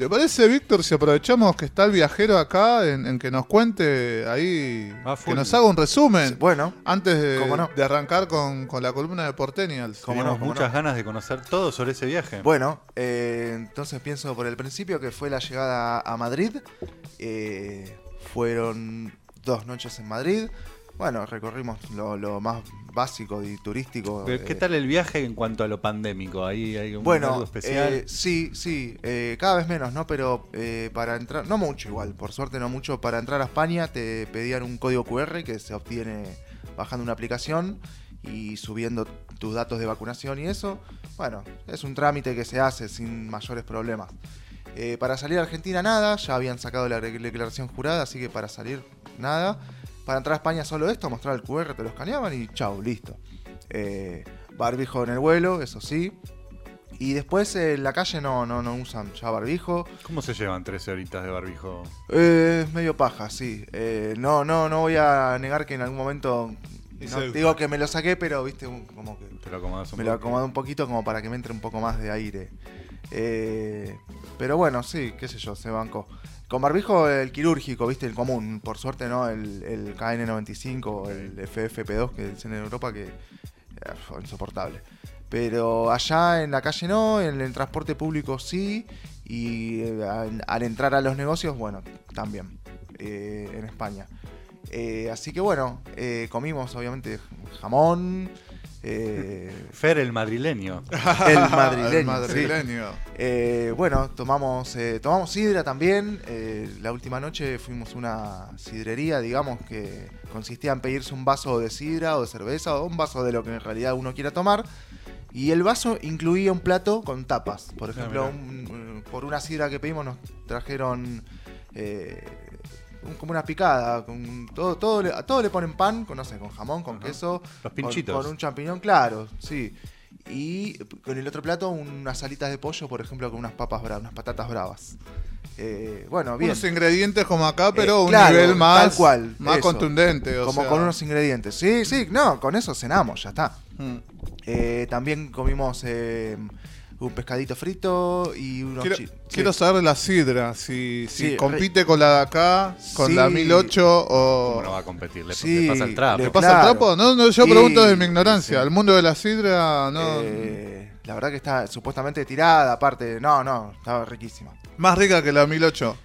¿Te parece, Víctor, si aprovechamos que está el viajero acá en, en que nos cuente ahí, Ah, que nos haga un resumen Bueno, antes de, ¿Cómo no? de arrancar con, con la columna de Portenials? ¿Cómo Tenemos no, muchas no? ganas de conocer todo sobre ese viaje. bueno, eh, entonces pienso por el principio que fue la llegada a Madrid. Eh, fueron dos noches en Madrid. Bueno, recorrimos lo, lo más básico y turístico. Pero, ¿Qué eh, tal el viaje en cuanto a lo pandémico? Ahí hay un algo Bueno, especial. eh, sí, sí, eh, cada vez menos, ¿no? Pero eh, para entrar, no mucho igual, por suerte no mucho, para entrar a España te pedían un código QR que se obtiene bajando una aplicación y subiendo tus datos de vacunación y eso. Bueno, es un trámite que se hace sin mayores problemas. Eh, para salir a Argentina nada, ya habían sacado la de- declaración jurada, así que para salir nada. Para entrar a España solo esto, mostrar el QR, te lo escaneaban y chau, listo. Eh, barbijo en el vuelo, eso sí. Y después eh, en la calle no, no, no usan ya barbijo. ¿Cómo se llevan 13 horitas de barbijo? Eh, es medio paja, sí. Eh, no, no, no voy a negar que en algún momento. No digo que me lo saqué, pero viste, un- como que Te lo acomodas un me lo poco. acomodé un poquito como para que me entre un poco más de aire. Eh, pero bueno, sí, qué sé yo, se bancó. Con barbijo el quirúrgico, viste, el común. Por suerte no, el, el KN95 o el FFP2 que dicen en Europa que eh, fue insoportable. Pero allá en la calle no, en el transporte público sí. Y eh, al, al entrar a los negocios, bueno, también. eh, en España. Eh, así que bueno, eh, comimos obviamente jamón. Eh, Fer el madrileño. el madrileño. El sí. madrileño. Eh, bueno, tomamos, eh, tomamos sidra también. Eh, la última noche fuimos a una sidrería, digamos, que consistía en pedirse un vaso de sidra o de cerveza o un vaso de lo que en realidad uno quiera tomar. Y el vaso incluía un plato con tapas. Por ejemplo, un- un- por una sidra que pedimos nos trajeron eh, un- como una picada. Con todo, todo, le- a todo le ponen pan, con, no sé, con jamón, con Ajá. queso. Los con- pinchitos. Con, un champiñón, claro, sí. Y con el otro plato unas alitas de pollo, por ejemplo, con unas papas bravas, unas patatas bravas. Eh, bueno, bien. Unos ingredientes como acá, pero Eh, un claro, nivel más, tal cual, más eso. contundente. o Como sea. con unos ingredientes. Sí, sí, no, con eso cenamos, ya está. Mm. Eh, también comimos eh, un pescadito frito y unos Quiero, chi- sí. quiero saber la sidra, si, si Sí, compite con la de acá, con Sí. la 1008 o... ¿Cómo no va a competir? Le, Sí, le pasa el trapo. ¿Le pasa claro. el trapo? No, no, yo Sí, pregunto de mi ignorancia. sí. El mundo de la sidra, no. Eh, la verdad que está supuestamente tirada, aparte. No, no, estaba riquísima. Más rica que la 1008.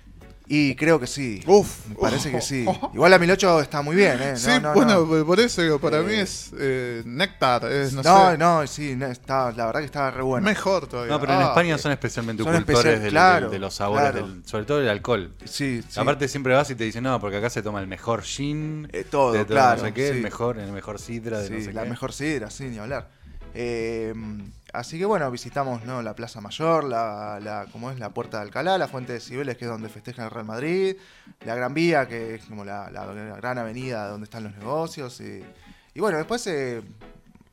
Y creo que sí. Uf. Me parece que sí. Igual la 1008 está muy bien, ¿eh? No, Sí, no, bueno, no. por eso digo, para Eh, mí es eh, néctar, es, no, No, sé, no, sí, no, está, la verdad que estaba re bueno. mejor todavía. No, pero en Ah, España son especialmente son cultores especial- del- claro, del- de los sabores, claro. del- sobre todo el alcohol. Sí, sí. Aparte siempre vas y te dicen, no, porque acá se toma el mejor gin, Eh, todo, de claro, no sé qué, el sí. mejor, el mejor sidra, de Sí, no sé la qué. mejor sidra, sí, ni hablar. Eh, así que bueno, visitamos ¿no? la Plaza Mayor, la, la, como es la Puerta de Alcalá, la Fuente de Cibeles, que es donde festeja el Real Madrid, la Gran Vía, que es como la, la- la gran avenida donde están los negocios. Y, y bueno, después eh,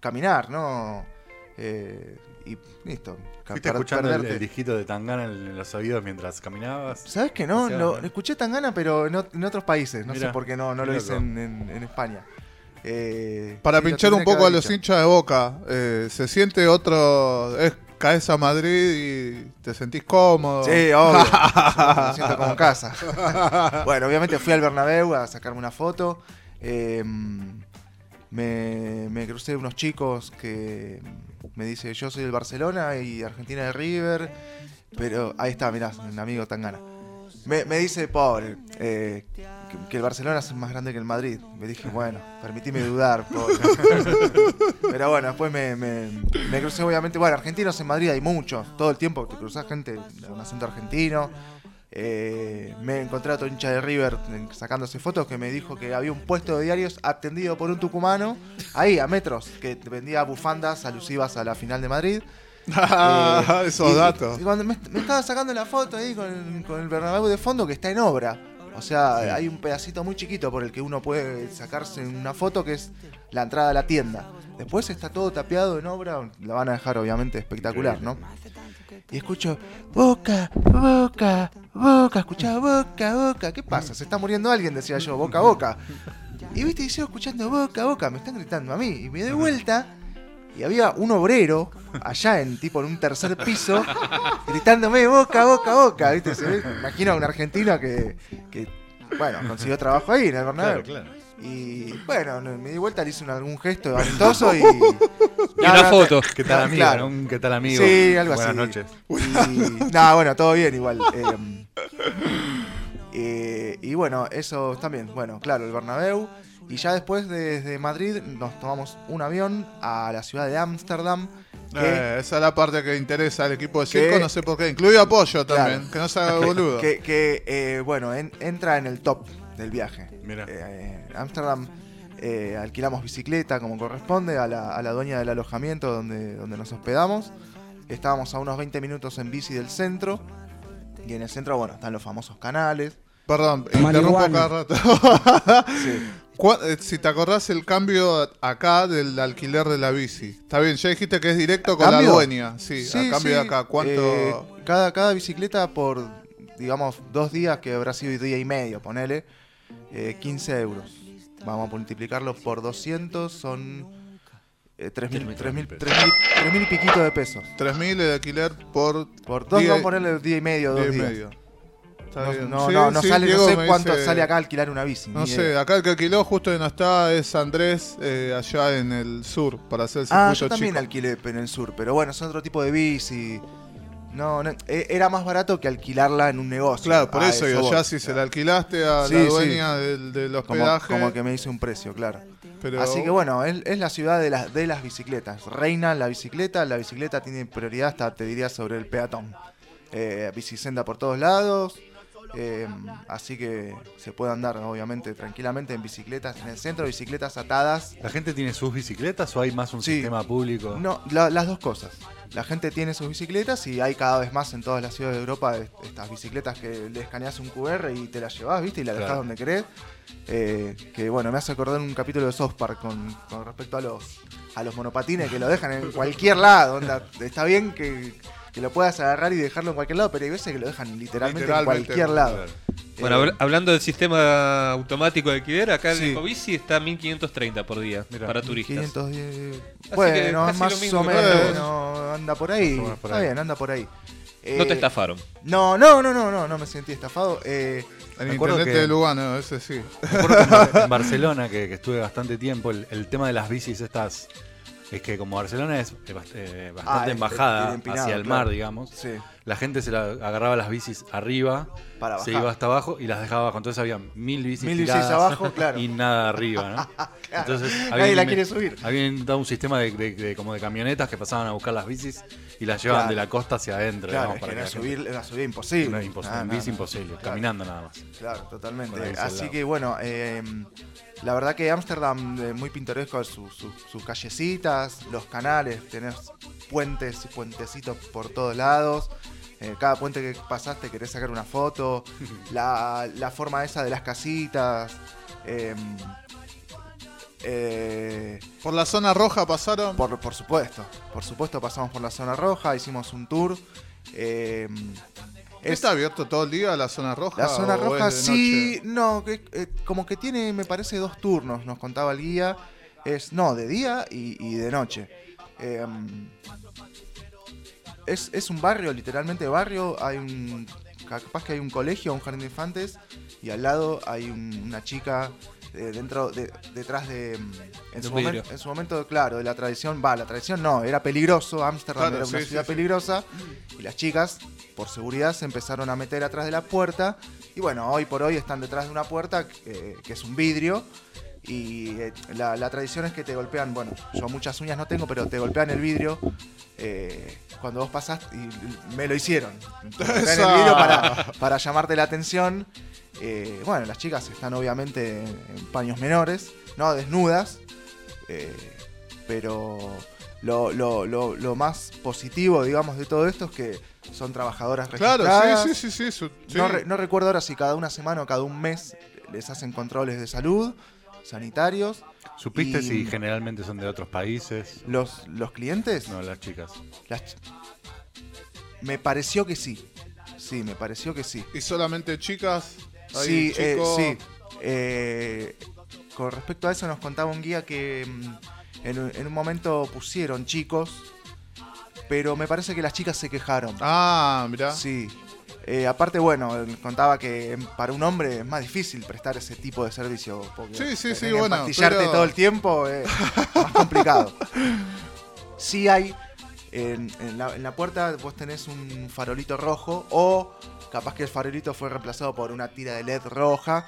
caminar, ¿no? Eh, y listo. ¿Fuiste escuchando el, el disquito de Tangana en los oídos mientras caminabas? ¿Sabes que no? Lo, ¿no? escuché tan gana, pero en, ot- en otros países. No sé por qué no, lo hice en, en- en España. Eh, Para pinchar un poco a los hinchas de boca, eh, se siente otro. Es, caes a Madrid y te sentís cómodo. Sí, obvio. Me siento como en casa. bueno, obviamente fui al Bernabéu a sacarme una foto. Eh, me, me crucé unos chicos que me dice yo soy del Barcelona y Argentina de River. Pero ahí está, mirá, un amigo tan gana. Me, me dice, pobre, eh, que, que el Barcelona es más grande que el Madrid. Me dije, bueno, permitime dudar. Pero bueno, después me, me, me crucé, obviamente, bueno, argentinos en Madrid hay muchos, todo el tiempo te cruzás gente con acento argentino. Eh, me encontré a otro hincha de River sacándose fotos que me dijo que había un puesto de diarios atendido por un tucumano, ahí a metros, que vendía bufandas alusivas a la final de Madrid. Ah, Eh, Esos y- datos. y cuando me, me estaba sacando la foto ahí con, con el Bernabéu de fondo que está en obra. O sea, hay un pedacito muy chiquito por el que uno puede sacarse una foto que es la entrada a la tienda. Después está todo tapeado en obra, la van a dejar obviamente espectacular, ¿no? Y escucho, boca, boca, boca, escuchaba boca, boca. ¿Qué pasa? Se está muriendo alguien, decía yo, boca, boca. Y viste, y sigo escuchando boca, boca, me están gritando a mí. Y me doy vuelta y había un obrero allá en tipo en un tercer piso gritándome boca, boca, boca. ¿viste? Se ve- imagino a un argentino que, que, bueno, consiguió trabajo ahí en el Bernabéu. Claro, claro. Y bueno, no- me di vuelta, le hice un- algún gesto amistoso y. Y una foto. ¿Qué tal amigo? Claro. no? Un ¿Qué tal amigo? Sí, algo Buenas así. noches. Y, nada, bueno, todo bien igual. eh, eh, y bueno, eso también. Bueno, claro, el Bernabéu. Y ya después desde Madrid nos tomamos un avión a la ciudad de Ámsterdam. Eh, esa es la parte que interesa al equipo de Que- circo, no sé por qué. Incluye apoyo también, Claro. que no se haga boludo. que, que, eh, bueno, en- entra en el top del viaje. Mira. Eh, Ámsterdam eh, alquilamos bicicleta como corresponde a la, a la dueña del alojamiento donde, donde nos hospedamos. Estábamos a unos 20 minutos en bici del centro. Y en el centro, bueno, están los famosos canales. Perdón, interrumpo cada rato. ¿Cuá- eh, Si te acordás el cambio acá del alquiler de la bici. Está bien, ya dijiste que es directo con ¿Cambio? la dueña. Sí, a cambio sí. de acá. ¿Cuánto? Eh, cada, cada bicicleta por, digamos, dos días, que habrá sido día y medio, ponele, eh, 15 euros. Vamos a multiplicarlos por 200, son eh, 3.000 Tres mil 3.000 pesos. 3.000 3.000 y piquito de pesos. 3.000 de alquiler por Por dos Día- vamos a ponerle día y medio, dos día y medio. No, no, Sí, no, no sí, sale, Diego no sé cuánto dice- sale acá alquilar una bici. No sé, acá el que alquiló justo no está es Andrés, eh, allá en el sur, para hacer el Ah, circuito yo también chico. alquilé en el sur, pero bueno, es otro tipo de bici. No, no, e- era más barato que alquilarla en un negocio. Claro, por A eso digo, voy. ya si se la alquilaste a Sí, la sí. dueña del, del como, hospedaje. como que me hice un precio, claro. pero- Así que bueno, es, es la ciudad de las, de las bicicletas. Reina la bicicleta, la bicicleta tiene prioridad hasta, te diría, sobre el peatón. Eh, bicisenda por todos lados. Eh, así que se puede andar, obviamente, tranquilamente en bicicletas. En el centro, bicicletas atadas. ¿La gente tiene sus bicicletas o hay más un Sí. sistema público? No, la- las dos cosas. La gente tiene sus bicicletas y hay cada vez más en todas las ciudades de Europa est- estas bicicletas que le escaneas un QR y te las llevas, ¿viste? Y la Claro. donde querés. Eh, que bueno, me hace acordar un capítulo de South Park con, con respecto a los, a los monopatines que lo dejan en cualquier lado. onda. Está bien que, que lo puedas agarrar y dejarlo en cualquier lado, pero hay veces que lo dejan literalmente, Literalmente, en cualquier lado. Claro. Bueno, Eh, habl- hablando del sistema automático de alquiler, acá Sí. el Ecobici está a 1530 por día Mira, para turistas. 510. que Bueno, casi más o menos anda por ahí. Por Está ahí. bien, anda por ahí. No te Eh, estafaron. No, no, no, no, no, no me sentí estafado. Eh, El que- de Lugano, ese sí. Me acuerdo que en Bar- en Barcelona, que, que estuve bastante tiempo, el, el tema de las bicis estas. Es que como Barcelona es eh, bast- Ah, bastante es- embajada es hacia el mar, digamos, Sí, la gente se la agarraba las bicis arriba, para se bajar. iba hasta abajo y las dejaba abajo. Entonces había mil bicis, Mil bicis tiradas abajo, claro. y nada arriba, ¿no? Entonces Nadie la quiere subir. Habían inventado un sistema de, de- de- como de camionetas que pasaban a buscar las bicis y las llevaban Claro. de la costa hacia adentro. Claro, digamos, es para que que era la gente- subir, era subir imposible. No, imposible, Ah, en no, bici no. imposible, Claro, caminando nada más. Claro, totalmente. Así lado. que bueno, eh, la verdad que Ámsterdam eh, muy pintoresco, su- su- sus callecitas, los canales, tenés puentes y puentecitos por todos lados. Eh, cada puente que pasaste querés sacar una foto. la, la forma esa de las casitas. eh, eh, Por la zona roja pasaron. Por, por supuesto, por supuesto pasamos por la zona roja, hicimos un tour. eh, es- ¿Está abierto todo el día la zona roja? la zona roja sí, noche? no, que, eh, como que tiene, me parece, dos turnos, nos contaba el guía. Es, no, de día y, y de noche. Eh, es, es un barrio, literalmente barrio, hay un, capaz que hay un colegio, un jardín de infantes, y al lado hay un- una chica eh, dentro, de, detrás de... mm, En De su, momento, en su momento, claro, de la tradición, va, la tradición no, era peligroso, Ámsterdam Claro, era una sí, ciudad sí, sí. peligrosa, y las chicas, por seguridad, se empezaron a meter atrás de la puerta, y bueno, hoy por hoy están detrás de una puerta eh, que es un vidrio, y eh, la, la tradición es que te golpean, bueno, yo muchas uñas no tengo, pero te golpean el vidrio eh, cuando vos pasás, y me lo hicieron. Te golpean el vidrio para, para llamarte la atención. Eh, bueno, las chicas están obviamente en, en paños menores, no desnudas, pero lo, lo- lo- lo más positivo, digamos, de todo esto es que son trabajadoras Claro, registradas. sí, sí, sí. sí. No, re- no recuerdo ahora si cada una semana o cada un mes les hacen controles de salud, sanitarios. ¿Supiste Y- si generalmente son de otros países? Los, los clientes, No, las chicas. las ch- me pareció que sí. Sí, me pareció que sí. ¿Y solamente chicas? ¿Hay Sí, eh, sí. Eh, con respecto a eso nos contaba un guía que mm, En, un- en un momento pusieron chicos, pero me parece que las chicas se quejaron. Ah, mirá. Sí. Eh, aparte, bueno, él contaba que para un hombre es más difícil prestar ese tipo de servicio. Porque Sí, sí, sí, bueno, pero- todo el tiempo es más complicado. Sí hay, en, en la, en la puerta vos tenés un farolito rojo o capaz que el farolito fue reemplazado por una tira de LED roja.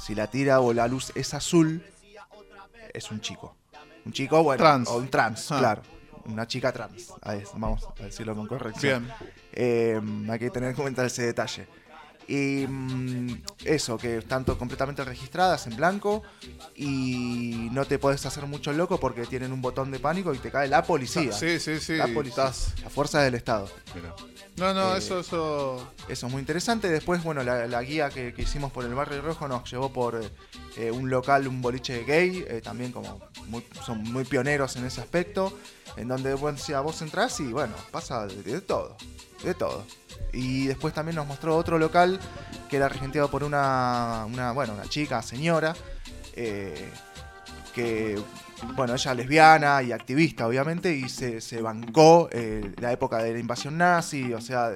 Si la tira o la luz es azul, es un chico. Un chico, bueno, Trans. o un trans, Ah. claro. Una chica trans. Ahí vamos a decirlo con corrección. Bien. Eh, hay que tener en cuenta ese detalle. Y mm, eso, que están completamente registradas en blanco y no te puedes hacer mucho loco porque tienen un botón de pánico y te cae la policía. Sí, sí, sí. la policía. estás- La fuerza del Estado. No, no, Eh, eso, eso. Eso es muy interesante. Después, bueno, la, la guía que, que hicimos por el Barrio Rojo nos llevó por eh, eh, un local, un boliche gay, eh, también como muy- son muy pioneros en ese aspecto, en donde bueno, si a vos entrás y bueno, pasa de, de todo, de todo. Y después también nos mostró otro local que era regenteado por una, una bueno, una chica, señora, eh, que, bueno, ella lesbiana y activista, obviamente, y se, se bancó eh, la época de la invasión nazi, o sea,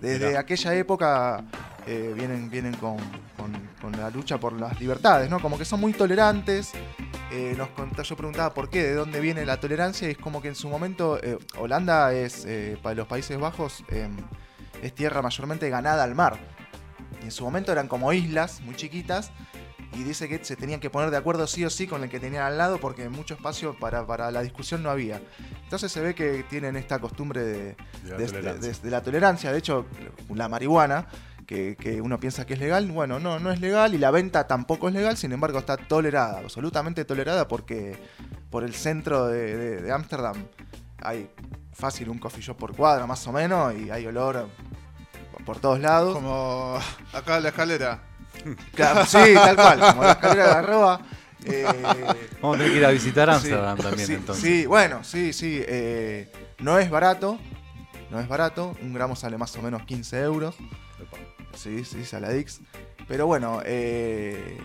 desde Mirá. aquella época eh, vienen, vienen con, con- con la lucha por las libertades, ¿no? Como que son muy tolerantes. Eh, nos contó, yo preguntaba por qué, de dónde viene la tolerancia, y es como que en su momento eh, Holanda es, eh, para los Países Bajos, eh, es tierra mayormente ganada al mar. Y en su momento eran como islas muy chiquitas, y dice que se tenían que poner de acuerdo sí o sí con el que tenían al lado, porque mucho espacio para, para la discusión no había. Entonces se ve que tienen esta costumbre de, la de- de la tolerancia. De hecho, la marihuana, que, que uno piensa que es legal, bueno, no, no es legal y la venta tampoco es legal, sin embargo está tolerada, absolutamente tolerada porque por el centro de Ámsterdam hay fácil un coffee shop por cuadra más o menos y hay olor por todos lados. Como acá en la escalera. Claro, sí, tal cual, como la escalera de la Roa. eh, Vamos a tener que ir a visitar Sí, Amsterdam también sí, entonces. Sí, bueno, sí, sí. eh, no es barato. No es barato. Un gramo sale más o menos 15 euros. Sí, sí, Saladix. Pero bueno, eh,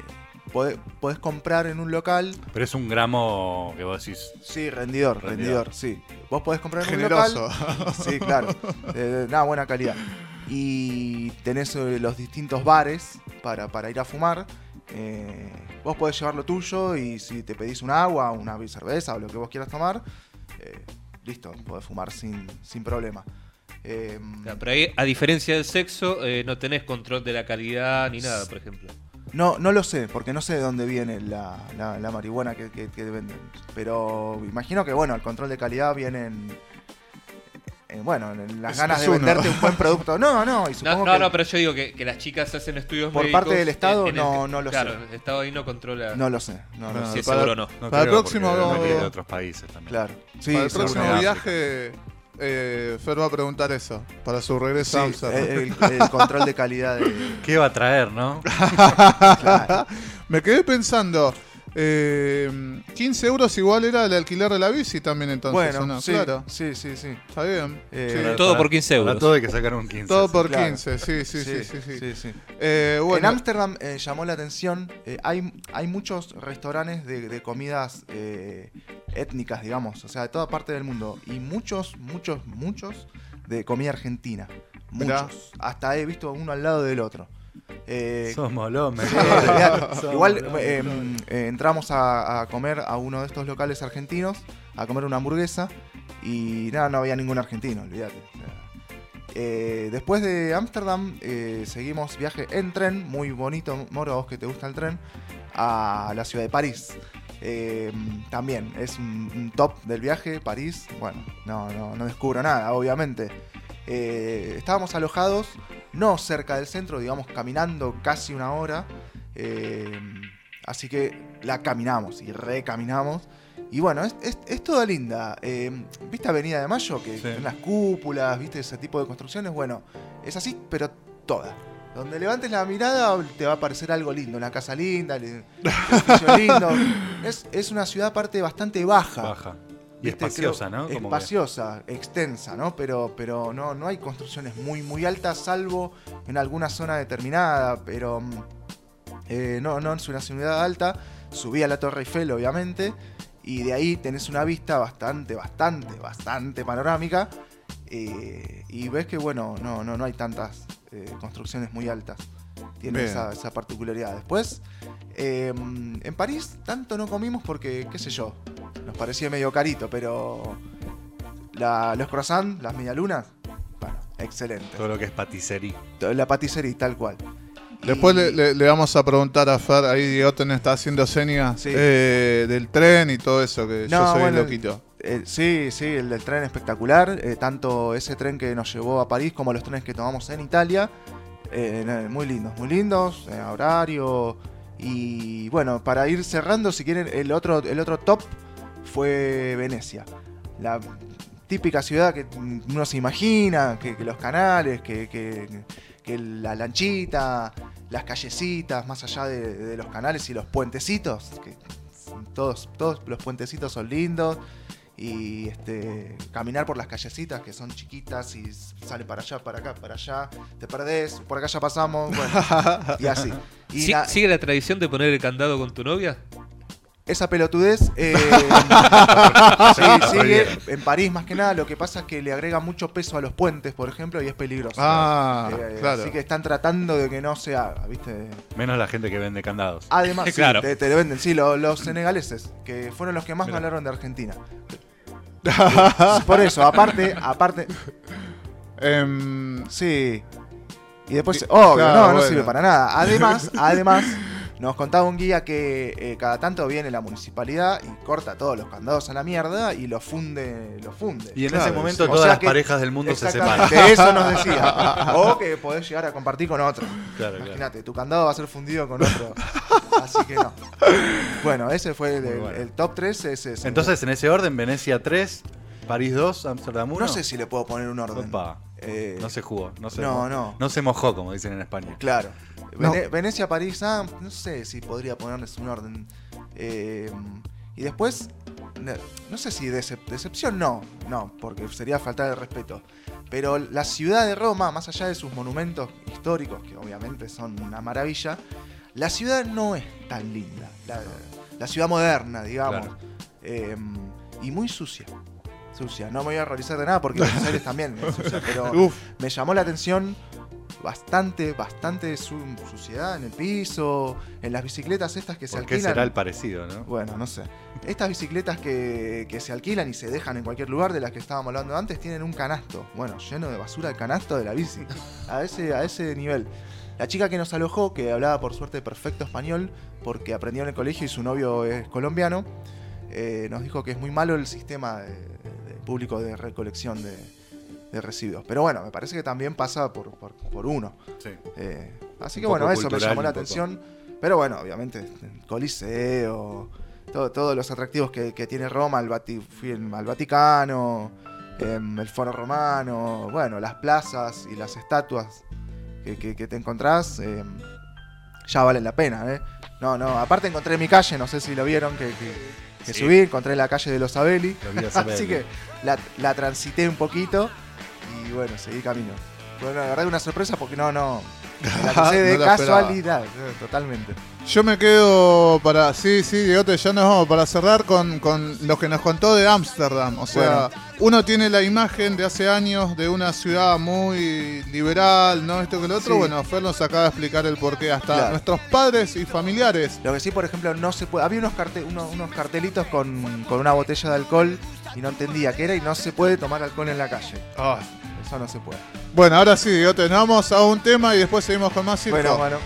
podés, podés comprar en un local. Pero es un gramo que vos decís. Sí, rendidor, rendidor, Rendidor. sí. Vos podés comprar en Generoso. un local. Sí, claro. De, de una buena calidad. Y tenés eh, los distintos bares para, para ir a fumar. Eh, vos podés llevar lo tuyo y si te pedís un agua, una cerveza o lo que vos quieras tomar, eh, listo, podés fumar sin, sin problema. Eh, Claro, Pero ahí, a diferencia del sexo, eh, no tenés control de la calidad ni nada, por ejemplo. no, no lo sé, porque no sé de dónde viene la, la- la marihuana que, que- que venden. Pero imagino que, bueno, el control de calidad viene en, en, bueno, en las Es- ganas es de uno. venderte un buen producto. No, no, y No, supongo no, que no, pero yo digo que, que las chicas hacen estudios Por parte del Estado, en- en el no- que- no lo claro, sé. el Estado ahí no controla. no lo sé. No, no, No, sí, sé. para- seguro no. No Para el próximo de otros países también. Claro. Sí, para el próximo viaje, eh, Fer va a preguntar eso. Para su regreso Sí, a Amsterdam. el, el control de calidad de. ¿Qué va a traer, no? claro. Me quedé pensando. Eh, 15 euros igual era el alquiler de la bici también entonces. Bueno, sí, claro. sí, sí, sí. Está bien. Eh, Sí. Para- Todo para- por 15 euros. Para todo hay que sacar un 15. Todo por claro. 15, sí, sí, sí, sí. sí, sí, sí. Eh, En Ámsterdam eh, llamó la atención, eh, hay, hay muchos restaurantes de, de comidas eh, étnicas, digamos, o sea, de toda parte del mundo, y muchos, muchos, muchos de comida argentina. Mirá. Muchos. Hasta he visto uno al lado del otro. Eh, Somos los mejores. Igual eh, entramos a, a comer a uno de estos locales argentinos, a comer una hamburguesa, y nada, no había ningún argentino, olvídate. Eh, después de Ámsterdam, eh, seguimos viaje en tren, muy bonito, Moro, vos que te gusta el tren, a la ciudad de París. Eh, también es un, un top del viaje, París. Bueno, no, no, no descubro nada, obviamente. Eh, estábamos alojados, no cerca del centro, digamos, caminando casi una hora. eh, así que la caminamos y recaminamos. Y bueno, es, es, es toda linda. Eh, ¿Viste Avenida de Mayo? Que Sí. las cúpulas, ¿viste ese tipo de construcciones? Bueno, es así, pero toda. Donde levantes la mirada te va a parecer algo lindo, una casa linda, el edificio lindo. Es, es una ciudad aparte bastante baja. Baja. Y espaciosa, Creo- ¿no? Como que- Espaciosa, extensa, ¿no? Pero, pero no, no hay construcciones muy, muy altas, salvo en alguna zona determinada, pero mm, eh, no, no es una ciudad alta. Subí a la Torre Eiffel, obviamente, Y de ahí tenés una vista bastante, bastante, bastante panorámica. eh, y ves que, bueno, no, no, no hay tantas eh, construcciones muy altas. Tiene esa, esa particularidad. Después, eh, en París tanto no comimos porque, qué sé yo, nos parecía medio carito, pero la- los croissants, las medialunas, bueno, excelente. Todo lo que es paticería. La paticería, tal cual. Después Y- le, le- le vamos a preguntar a Fer, ahí Diegoten está haciendo señas Sí. eh, del tren y todo eso, que yo soy bueno, loquito. Eh, sí, sí, el del tren espectacular. eh, tanto ese tren que nos llevó a París como los trenes que tomamos en Italia. eh, muy lindos, muy lindos. eh, horario. Y bueno, para ir cerrando, si quieren, el otro, el otro top fue Venecia. La típica ciudad que uno se imagina, que, que los canales, que, que- que la lanchita, las callecitas, más allá de, de los canales y los puentecitos, que todos, todos los puentecitos son lindos. Y este, caminar por las callecitas que son chiquitas y sale para allá, para acá, para allá, te perdés, por acá ya pasamos, bueno, y así. Y Sí- na- ¿Sigue la tradición de poner el candado con tu novia? Esa pelotudez eh, sí, sigue en París más que nada. Lo que pasa es que le agrega mucho peso a los puentes, por ejemplo, y es peligroso. Ah, Eh, claro. Así que están tratando de que no se haga, ¿viste? Menos la gente que vende candados. Además, sí, Claro. te, te lo venden. Sí, lo- los senegaleses, que fueron los que más hablaron de Argentina. por eso, aparte, aparte, Em, sí. Y después, obvio, Claro, no, no sirve para nada. Además, además, nos contaba un guía que eh, cada tanto viene la municipalidad y corta todos los candados a la mierda y los funde, los funde. Y en Claro, ese momento sí. O todas sea las que- parejas del mundo se separan. Eso nos decía. O que podés llegar a compartir con otro. Claro, claro. Imagínate, tu candado va a ser fundido con otro. Así que no. Bueno, ese fue el, bueno. top 3. Ese, ese. Entonces, en ese orden, Venecia 3, París 2, Amsterdam 1. no sé si le puedo poner un orden. Opa, Eh, no se jugó. No se, no. no se mojó, como dicen en España. Claro. No. Venecia, París, ah, no sé si podría ponerles un orden. Eh, y después, no, no sé si decep- decepción no, no, porque sería faltar el respeto. Pero la ciudad de Roma, más allá de sus monumentos históricos, que obviamente son una maravilla, la ciudad no es tan linda. La, la ciudad moderna, digamos. Claro. Eh, y muy sucia. Sucia. No me voy a realizar de nada porque Buenos Aires también es sucia, pero uf, me llamó la atención bastante, bastante su- suciedad en el piso, en las bicicletas estas que se ¿Por qué alquilan. será el parecido, no? Bueno, no sé. Estas bicicletas que, que se alquilan y se dejan en cualquier lugar de las que estábamos hablando antes tienen un canasto. Bueno, lleno de basura el canasto de la bici. A ese, a ese nivel. La chica que nos alojó, que hablaba por suerte perfecto español, porque aprendió en el colegio y su novio es colombiano, eh, nos dijo que es muy malo el sistema de- de público de recolección de, de residuos. Pero bueno, me parece que también pasa por, por- por uno. Sí. Eh, así Un que bueno, eso me llamó la atención. Pero bueno, obviamente, el Coliseo, todo- todos los atractivos que, que tiene Roma, el Vati- fui al al Vaticano, em, el Foro Romano, bueno, las plazas y las estatuas que, que- que te encontrás, em, ya valen la pena, ¿eh? No, no, aparte encontré mi calle, no sé si lo vieron, que, que- Sí. subí, encontré la calle de los Abeli, Lo así que la, la transité un poquito y bueno, seguí camino. Fue la verdad una sorpresa porque no, no, la crucé de No la esperaba. casualidad, eh, totalmente. Yo me quedo para. Sí, sí, Diegote, ya nos vamos para cerrar con, con lo que nos contó de Ámsterdam. O sea, uno tiene la imagen de hace años de una ciudad muy liberal, ¿no? Esto que lo otro. Sí. Bueno, Fer nos acaba de explicar el porqué. Hasta Claro. nuestros padres y familiares. Lo que sí, por ejemplo, no se puede. Había unos, carte- unos, unos cartelitos con, con una botella de alcohol y no entendía qué era y no se puede tomar alcohol en la calle. Ah. Eso no se puede. Bueno, ahora sí, Diegote, nos vamos a un tema y después seguimos con más circo. Bueno, bueno.